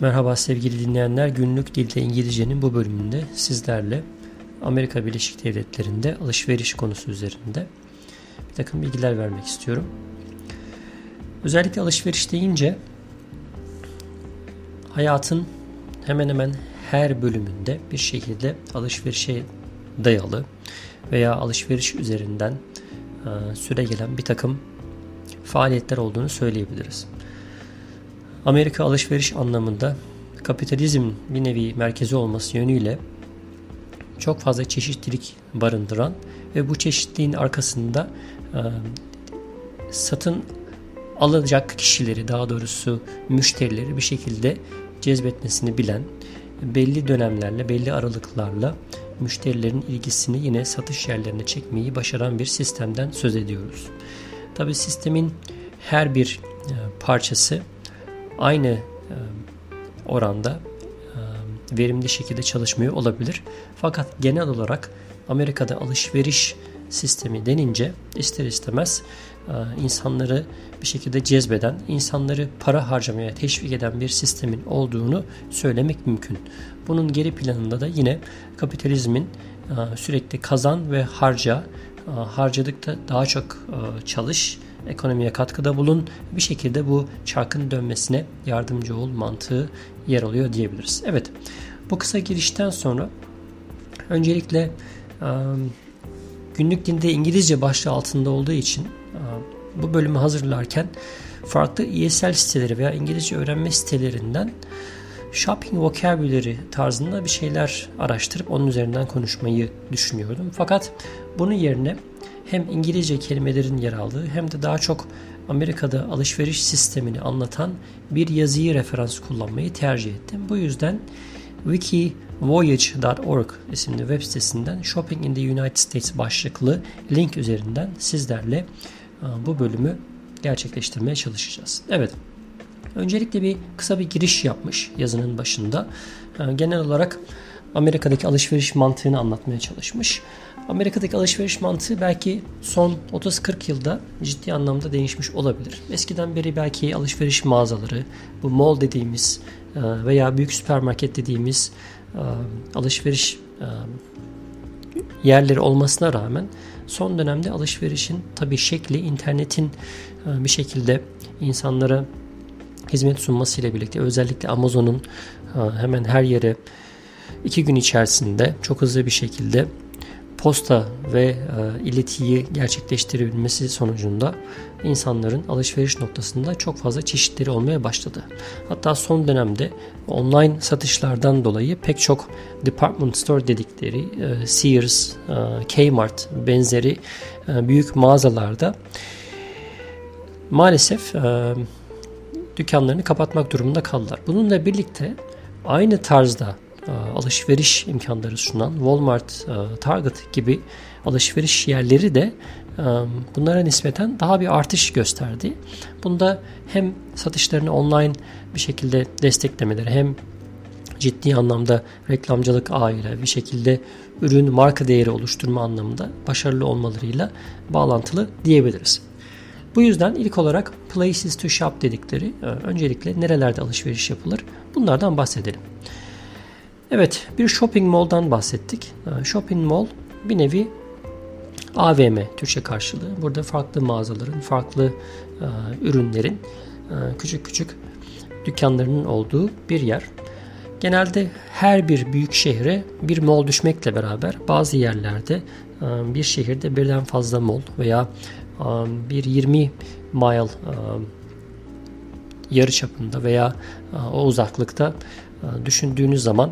Merhaba sevgili dinleyenler. Günlük Dilde İngilizcenin bu bölümünde sizlerle Amerika Birleşik Devletleri'nde alışveriş konusu üzerinde bir takım bilgiler vermek istiyorum. Özellikle alışveriş deyince hayatın hemen hemen her bölümünde bir şekilde alışverişe dayalı veya alışveriş üzerinden e, süre gelen bir takım faaliyetler olduğunu söyleyebiliriz. Amerika alışveriş anlamında kapitalizm bir nevi merkezi olması yönüyle çok fazla çeşitlilik barındıran ve bu çeşitliliğin arkasında satın alacak kişileri daha doğrusu müşterileri bir şekilde cezbetmesini bilen belli dönemlerle belli aralıklarla müşterilerin ilgisini yine satış yerlerine çekmeyi başaran bir sistemden söz ediyoruz. Tabi sistemin her bir parçası aynı oranda verimli şekilde çalışmıyor olabilir. Fakat genel olarak Amerika'da alışveriş sistemi denince ister istemez insanları bir şekilde cezbeden, insanları para harcamaya teşvik eden bir sistemin olduğunu söylemek mümkün. Bunun geri planında da yine kapitalizmin sürekli kazan ve harca, harcadıkta daha çok çalış, ekonomiye katkıda bulun. Bir şekilde bu çarkın dönmesine yardımcı ol mantığı yer alıyor diyebiliriz. Evet bu kısa girişten sonra öncelikle günlük dinde İngilizce başlığı altında olduğu için bu bölümü hazırlarken farklı ESL siteleri veya İngilizce öğrenme sitelerinden shopping vocabulary tarzında bir şeyler araştırıp onun üzerinden konuşmayı düşünüyordum. Fakat bunun yerine hem İngilizce kelimelerin yer aldığı hem de daha çok Amerika'da alışveriş sistemini anlatan bir yazıyı referans kullanmayı tercih ettim. Bu yüzden wikivoyage.org isimli web sitesinden Shopping in the United States başlıklı link üzerinden sizlerle e, bu bölümü gerçekleştirmeye çalışacağız. Evet. Öncelikle bir kısa bir giriş yapmış yazının başında. E, genel olarak Amerika'daki alışveriş mantığını anlatmaya çalışmış. Amerika'daki alışveriş mantığı belki son 30-40 yılda ciddi anlamda değişmiş olabilir. Eskiden beri belki alışveriş mağazaları, bu mall dediğimiz e, veya büyük süpermarket dediğimiz e, alışveriş e, yerleri olmasına rağmen son dönemde alışverişin tabi şekli internetin bir şekilde insanlara hizmet sunmasıyla birlikte özellikle Amazon'un hemen her yere iki gün içerisinde çok hızlı bir şekilde posta ve e, iletiyi gerçekleştirebilmesi sonucunda insanların alışveriş noktasında çok fazla çeşitleri olmaya başladı. Hatta son dönemde online satışlardan dolayı pek çok department store dedikleri e, Sears, e, Kmart benzeri e, büyük mağazalarda maalesef e, dükkanlarını kapatmak durumunda kaldılar. Bununla birlikte aynı tarzda alışveriş imkanları sunan Walmart, e, Target gibi alışveriş yerleri de e, bunlara nispeten daha bir artış gösterdi. Bunda hem satışlarını online bir şekilde desteklemeleri hem ciddi anlamda reklamcılık ağıyla bir şekilde ürün marka değeri oluşturma anlamında başarılı olmalarıyla bağlantılı diyebiliriz. Bu yüzden ilk olarak places to shop dedikleri öncelikle nerelerde alışveriş yapılır bunlardan bahsedelim. Evet bir shopping mall'dan bahsettik. Ee, shopping mall bir nevi AVM Türkçe karşılığı. Burada farklı mağazaların, farklı e, ürünlerin e, küçük küçük dükkanlarının olduğu bir yer. Genelde her bir büyük şehre bir mall düşmekle beraber bazı yerlerde e, bir şehirde birden fazla mall veya bir 20 mile yarı çapında veya o uzaklıkta düşündüğünüz zaman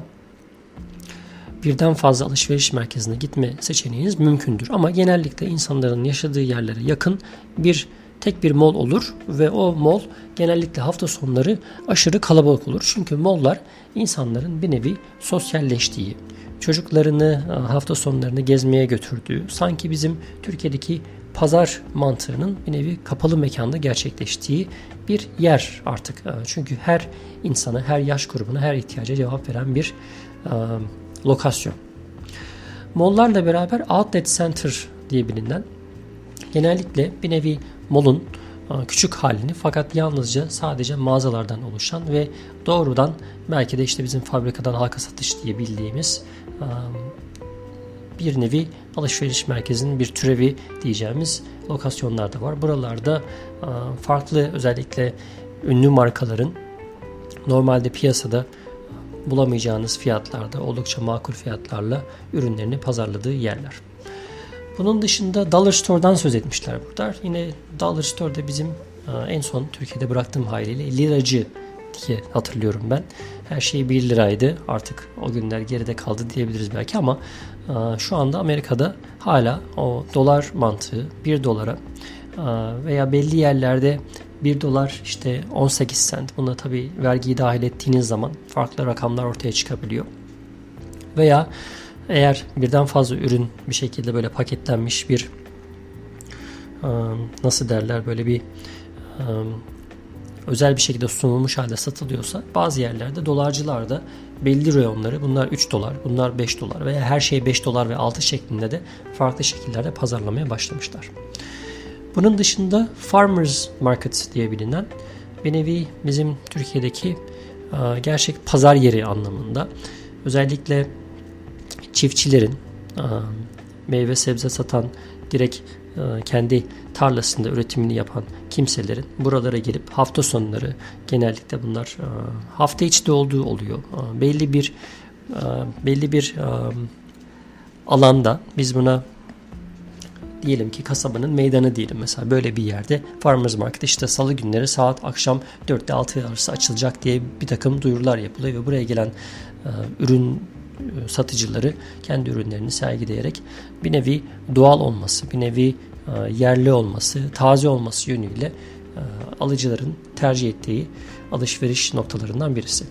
birden fazla alışveriş merkezine gitme seçeneğiniz mümkündür. Ama genellikle insanların yaşadığı yerlere yakın bir tek bir mall olur ve o mall genellikle hafta sonları aşırı kalabalık olur. Çünkü mollar insanların bir nevi sosyalleştiği, çocuklarını e, hafta sonlarını gezmeye götürdüğü, sanki bizim Türkiye'deki pazar mantığının bir nevi kapalı mekanda gerçekleştiği bir yer artık. E, çünkü her insana, her yaş grubuna, her ihtiyaca cevap veren bir e, lokasyon. Mall'larla beraber outlet center diye bilinen genellikle bir nevi mall'un küçük halini fakat yalnızca sadece mağazalardan oluşan ve doğrudan belki de işte bizim fabrikadan halka satış diye bildiğimiz bir nevi alışveriş merkezinin bir türevi diyeceğimiz lokasyonlar da var. Buralarda farklı özellikle ünlü markaların normalde piyasada bulamayacağınız fiyatlarda oldukça makul fiyatlarla ürünlerini pazarladığı yerler. Bunun dışında Dollar Store'dan söz etmişler burada. Yine Dollar Store'da bizim en son Türkiye'de bıraktığım haliyle liracı diye hatırlıyorum ben. Her şey 1 liraydı. Artık o günler geride kaldı diyebiliriz belki ama şu anda Amerika'da hala o dolar mantığı 1 dolara veya belli yerlerde 1 dolar işte 18 sent. Buna tabi vergiyi dahil ettiğiniz zaman farklı rakamlar ortaya çıkabiliyor. Veya eğer birden fazla ürün bir şekilde böyle paketlenmiş bir nasıl derler böyle bir özel bir şekilde sunulmuş halde satılıyorsa bazı yerlerde dolarcılarda belli reyonları bunlar 3 dolar, bunlar 5 dolar veya her şey 5 dolar ve 6 şeklinde de farklı şekillerde pazarlamaya başlamışlar. Bunun dışında Farmers Market diye bilinen bir nevi bizim Türkiye'deki gerçek pazar yeri anlamında özellikle çiftçilerin meyve sebze satan direkt kendi tarlasında üretimini yapan kimselerin buralara gelip hafta sonları genellikle bunlar hafta içi de olduğu oluyor. Belli bir belli bir alanda biz buna diyelim ki kasabanın meydanı diyelim mesela böyle bir yerde Farmers Market işte salı günleri saat akşam 4'te 6 arası açılacak diye bir takım duyurular yapılıyor ve buraya gelen e, ürün e, satıcıları kendi ürünlerini sergileyerek bir nevi doğal olması, bir nevi e, yerli olması, taze olması yönüyle e, alıcıların tercih ettiği alışveriş noktalarından birisi.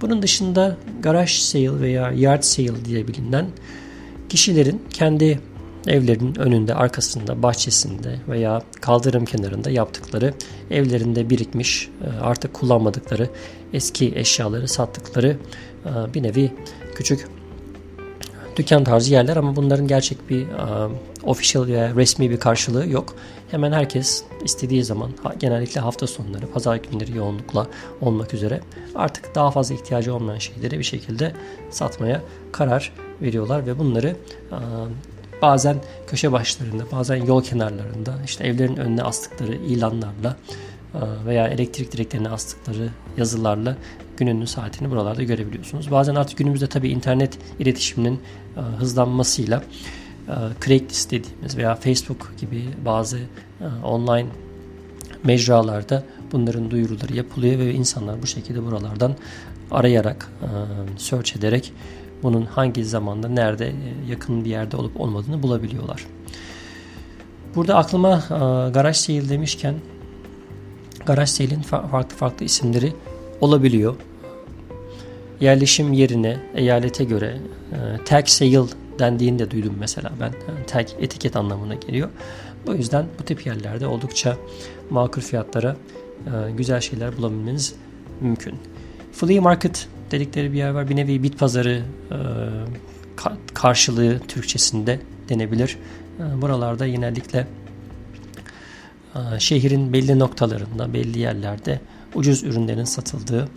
Bunun dışında garaj sale veya yard sale diye bilinen kişilerin kendi evlerin önünde, arkasında, bahçesinde veya kaldırım kenarında yaptıkları, evlerinde birikmiş, artık kullanmadıkları eski eşyaları sattıkları bir nevi küçük dükkan tarzı yerler ama bunların gerçek bir uh, official veya resmi bir karşılığı yok. Hemen herkes istediği zaman genellikle hafta sonları, pazar günleri yoğunlukla olmak üzere artık daha fazla ihtiyacı olmayan şeyleri bir şekilde satmaya karar veriyorlar ve bunları bazen köşe başlarında, bazen yol kenarlarında, işte evlerin önüne astıkları ilanlarla veya elektrik direklerine astıkları yazılarla gününün saatini buralarda görebiliyorsunuz. Bazen artık günümüzde tabii internet iletişiminin e, hızlanmasıyla e, Craigslist dediğimiz veya Facebook gibi bazı e, online mecralarda bunların duyuruları yapılıyor ve insanlar bu şekilde buralardan arayarak, search ederek bunun hangi zamanda, nerede, yakın bir yerde olup olmadığını bulabiliyorlar. Burada aklıma garaj sale demişken garaj sale'in farklı farklı isimleri olabiliyor. Yerleşim yerine, eyalete göre e, tag sale dendiğini de duydum mesela ben. Yani tag etiket anlamına geliyor. Bu yüzden bu tip yerlerde oldukça makul fiyatlara e, güzel şeyler bulabilmeniz mümkün. Flea market dedikleri bir yer var. Bir nevi bit pazarı e, karşılığı Türkçesinde denebilir. E, buralarda genellikle e, şehrin belli noktalarında, belli yerlerde ucuz ürünlerin satıldığı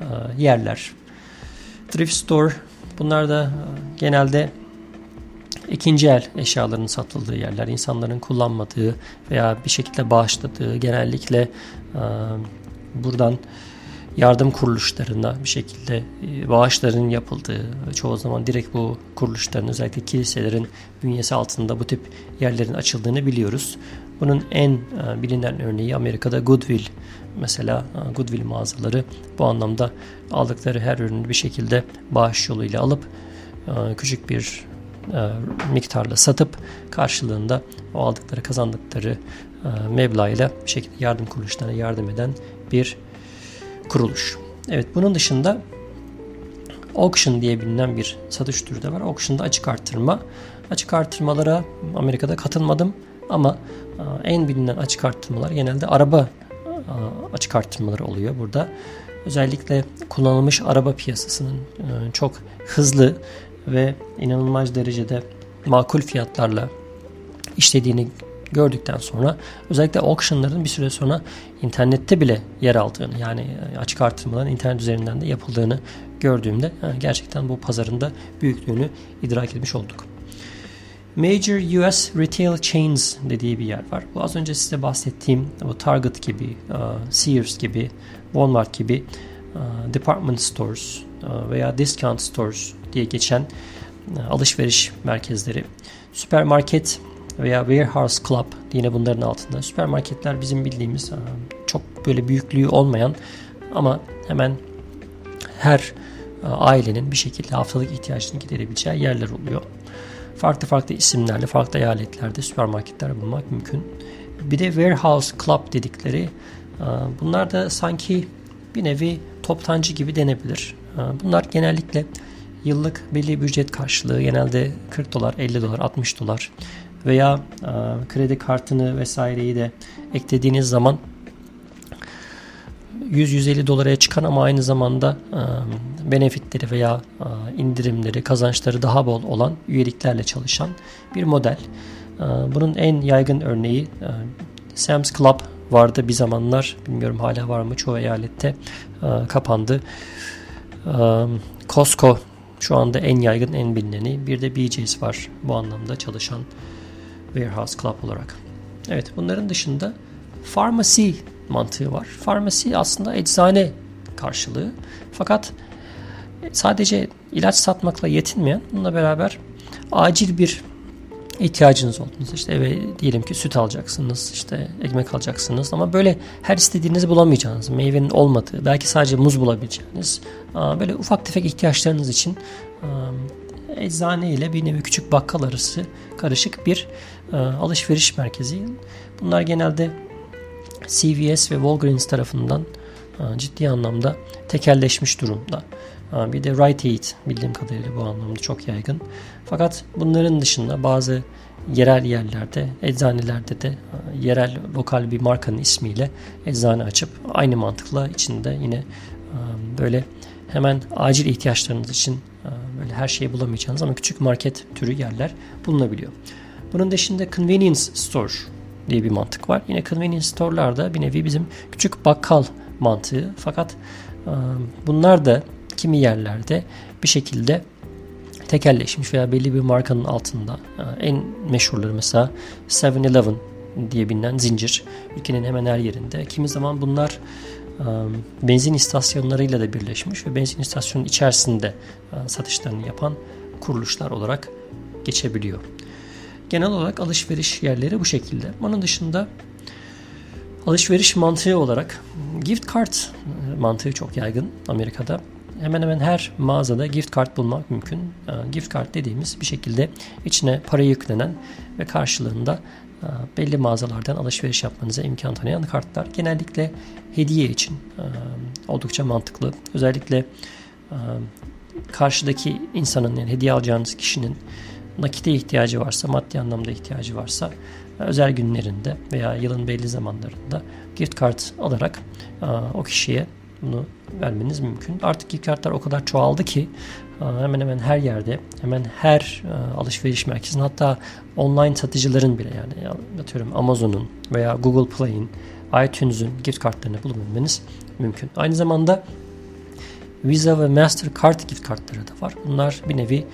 e, yerler. Thrift store bunlar da genelde ikinci el eşyaların satıldığı yerler, insanların kullanmadığı veya bir şekilde bağışladığı, genellikle e, buradan yardım kuruluşlarına bir şekilde bağışların yapıldığı, çoğu zaman direkt bu kuruluşların özellikle kiliselerin bünyesi altında bu tip yerlerin açıldığını biliyoruz. Bunun en bilinen örneği Amerika'da Goodwill mesela e, Goodwill mağazaları bu anlamda aldıkları her ürünü bir şekilde bağış yoluyla alıp e, küçük bir e, miktarla satıp karşılığında o aldıkları kazandıkları meblağ ile bir şekilde yardım kuruluşlarına yardım eden bir kuruluş. Evet bunun dışında auction diye bilinen bir satış türü de var. Auction'da açık arttırma. Açık arttırmalara Amerika'da katılmadım ama en bilinen açık arttırmalar genelde araba açık arttırmaları oluyor burada. Özellikle kullanılmış araba piyasasının e, çok hızlı ve inanılmaz derecede makul fiyatlarla işlediğini gördükten sonra özellikle auctionların bir süre sonra internette bile yer aldığını yani açık artırmaların internet üzerinden de yapıldığını gördüğümde gerçekten bu pazarında büyüklüğünü idrak etmiş olduk. Major US Retail Chains dediği bir yer var. Bu az önce size bahsettiğim bu Target gibi, e, Sears gibi, Walmart gibi e, department stores e, veya discount stores diye geçen alışveriş merkezleri. Süpermarket veya warehouse club yine bunların altında. Süpermarketler bizim bildiğimiz çok böyle büyüklüğü olmayan ama hemen her ailenin bir şekilde haftalık ihtiyacını giderebileceği yerler oluyor farklı farklı isimlerle farklı eyaletlerde süpermarketler bulmak mümkün. Bir de warehouse club dedikleri e, bunlar da sanki bir nevi toptancı gibi denebilir. E, bunlar genellikle yıllık belli bir ücret karşılığı genelde 40 dolar, 50 dolar, 60 dolar veya e, kredi kartını vesaireyi de eklediğiniz zaman 100-150 dolara çıkan ama aynı zamanda e, benefitleri veya e, indirimleri, kazançları daha bol olan üyeliklerle çalışan bir model. E, bunun en yaygın örneği e, Sam's Club vardı bir zamanlar. Bilmiyorum hala var mı çoğu eyalette e, kapandı. E, Costco şu anda en yaygın, en bilineni. Bir de BJ's var bu anlamda çalışan Warehouse Club olarak. Evet bunların dışında Pharmacy mantığı var. Farmasi aslında eczane karşılığı. Fakat sadece ilaç satmakla yetinmeyen bununla beraber acil bir ihtiyacınız olduğunuz işte eve diyelim ki süt alacaksınız işte ekmek alacaksınız ama böyle her istediğinizi bulamayacağınız meyvenin olmadığı belki sadece muz bulabileceğiniz böyle ufak tefek ihtiyaçlarınız için eczane ile bir nevi küçük bakkal arası karışık bir alışveriş merkezi. Bunlar genelde CVS ve Walgreens tarafından e, ciddi anlamda tekelleşmiş durumda. E, bir de Rite Aid bildiğim kadarıyla bu anlamda çok yaygın. Fakat bunların dışında bazı yerel yerlerde, eczanelerde de e, yerel lokal bir markanın ismiyle eczane açıp aynı mantıkla içinde yine böyle hemen acil ihtiyaçlarınız için böyle her şeyi bulamayacağınız ama küçük market türü yerler bulunabiliyor. Bunun dışında convenience store diye bir mantık var. Yine convenience store'larda bir nevi bizim küçük bakkal mantığı. Fakat e, bunlar da kimi yerlerde bir şekilde tekelleşmiş veya belli bir markanın altında. E, en meşhurları mesela 7-Eleven diye bilinen zincir. Ülkenin hemen her yerinde. Kimi zaman bunlar benzin istasyonlarıyla da birleşmiş ve benzin istasyonunun içerisinde satışlarını yapan kuruluşlar olarak geçebiliyor. Genel olarak alışveriş yerleri bu şekilde. Bunun dışında alışveriş mantığı olarak gift card mantığı çok yaygın Amerika'da. Hemen hemen her mağazada gift card bulmak mümkün. Gift card dediğimiz bir şekilde içine para yüklenen ve karşılığında belli mağazalardan alışveriş yapmanıza imkan tanıyan kartlar. Genellikle hediye için e, oldukça mantıklı. Özellikle e, karşıdaki insanın yani hediye alacağınız kişinin nakite ihtiyacı varsa, maddi anlamda ihtiyacı varsa özel günlerinde veya yılın belli zamanlarında gift card alarak o kişiye bunu vermeniz mümkün. Artık gift o kadar çoğaldı ki hemen hemen her yerde, hemen her alışveriş merkezinde hatta online satıcıların bile yani atıyorum Amazon'un veya Google Play'in, iTunes'un gift kartlarını bulabilmeniz mümkün. Aynı zamanda Visa ve Mastercard gift kartları da var. Bunlar bir nevi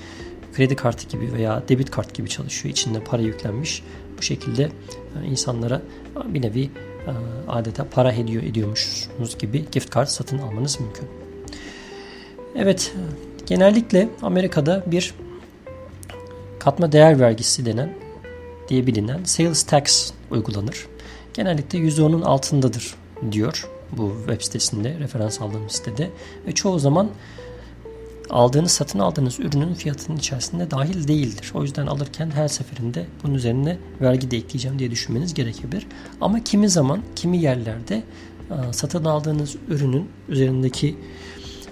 kredi kartı gibi veya debit kart gibi çalışıyor. İçinde para yüklenmiş. Bu şekilde e, insanlara bir nevi e, adeta para hediye ediyormuşsunuz gibi gift card satın almanız mümkün. Evet, genellikle Amerika'da bir katma değer vergisi denen diye bilinen sales tax uygulanır. Genellikle %10'un altındadır diyor bu web sitesinde, referans aldığım sitede ve çoğu zaman aldığınız, satın aldığınız ürünün fiyatının içerisinde dahil değildir. O yüzden alırken her seferinde bunun üzerine vergi de ekleyeceğim diye düşünmeniz gerekebilir. Ama kimi zaman, kimi yerlerde e, satın aldığınız ürünün üzerindeki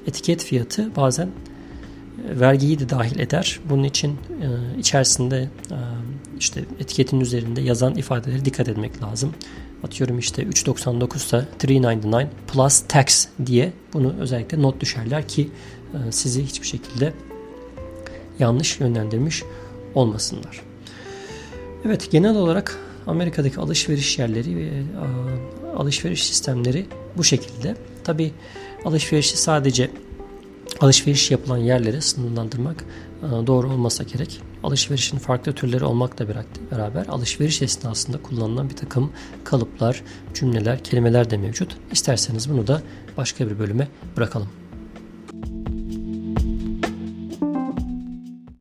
etiket fiyatı bazen e, vergiyi de dahil eder. Bunun için e, içerisinde işte etiketin üzerinde yazan ifadeleri dikkat etmek lazım. Atıyorum işte 3.99 ise 3.99 plus tax diye bunu özellikle not düşerler ki sizi hiçbir şekilde yanlış yönlendirmiş olmasınlar. Evet genel olarak Amerika'daki alışveriş yerleri ve e, alışveriş sistemleri bu şekilde. Tabi alışverişi sadece alışveriş yapılan yerleri sınırlandırmak e, doğru olmasa gerek. Alışverişin farklı türleri olmakla beraber alışveriş esnasında kullanılan bir takım kalıplar, cümleler, kelimeler de mevcut. İsterseniz bunu da başka bir bölüme bırakalım.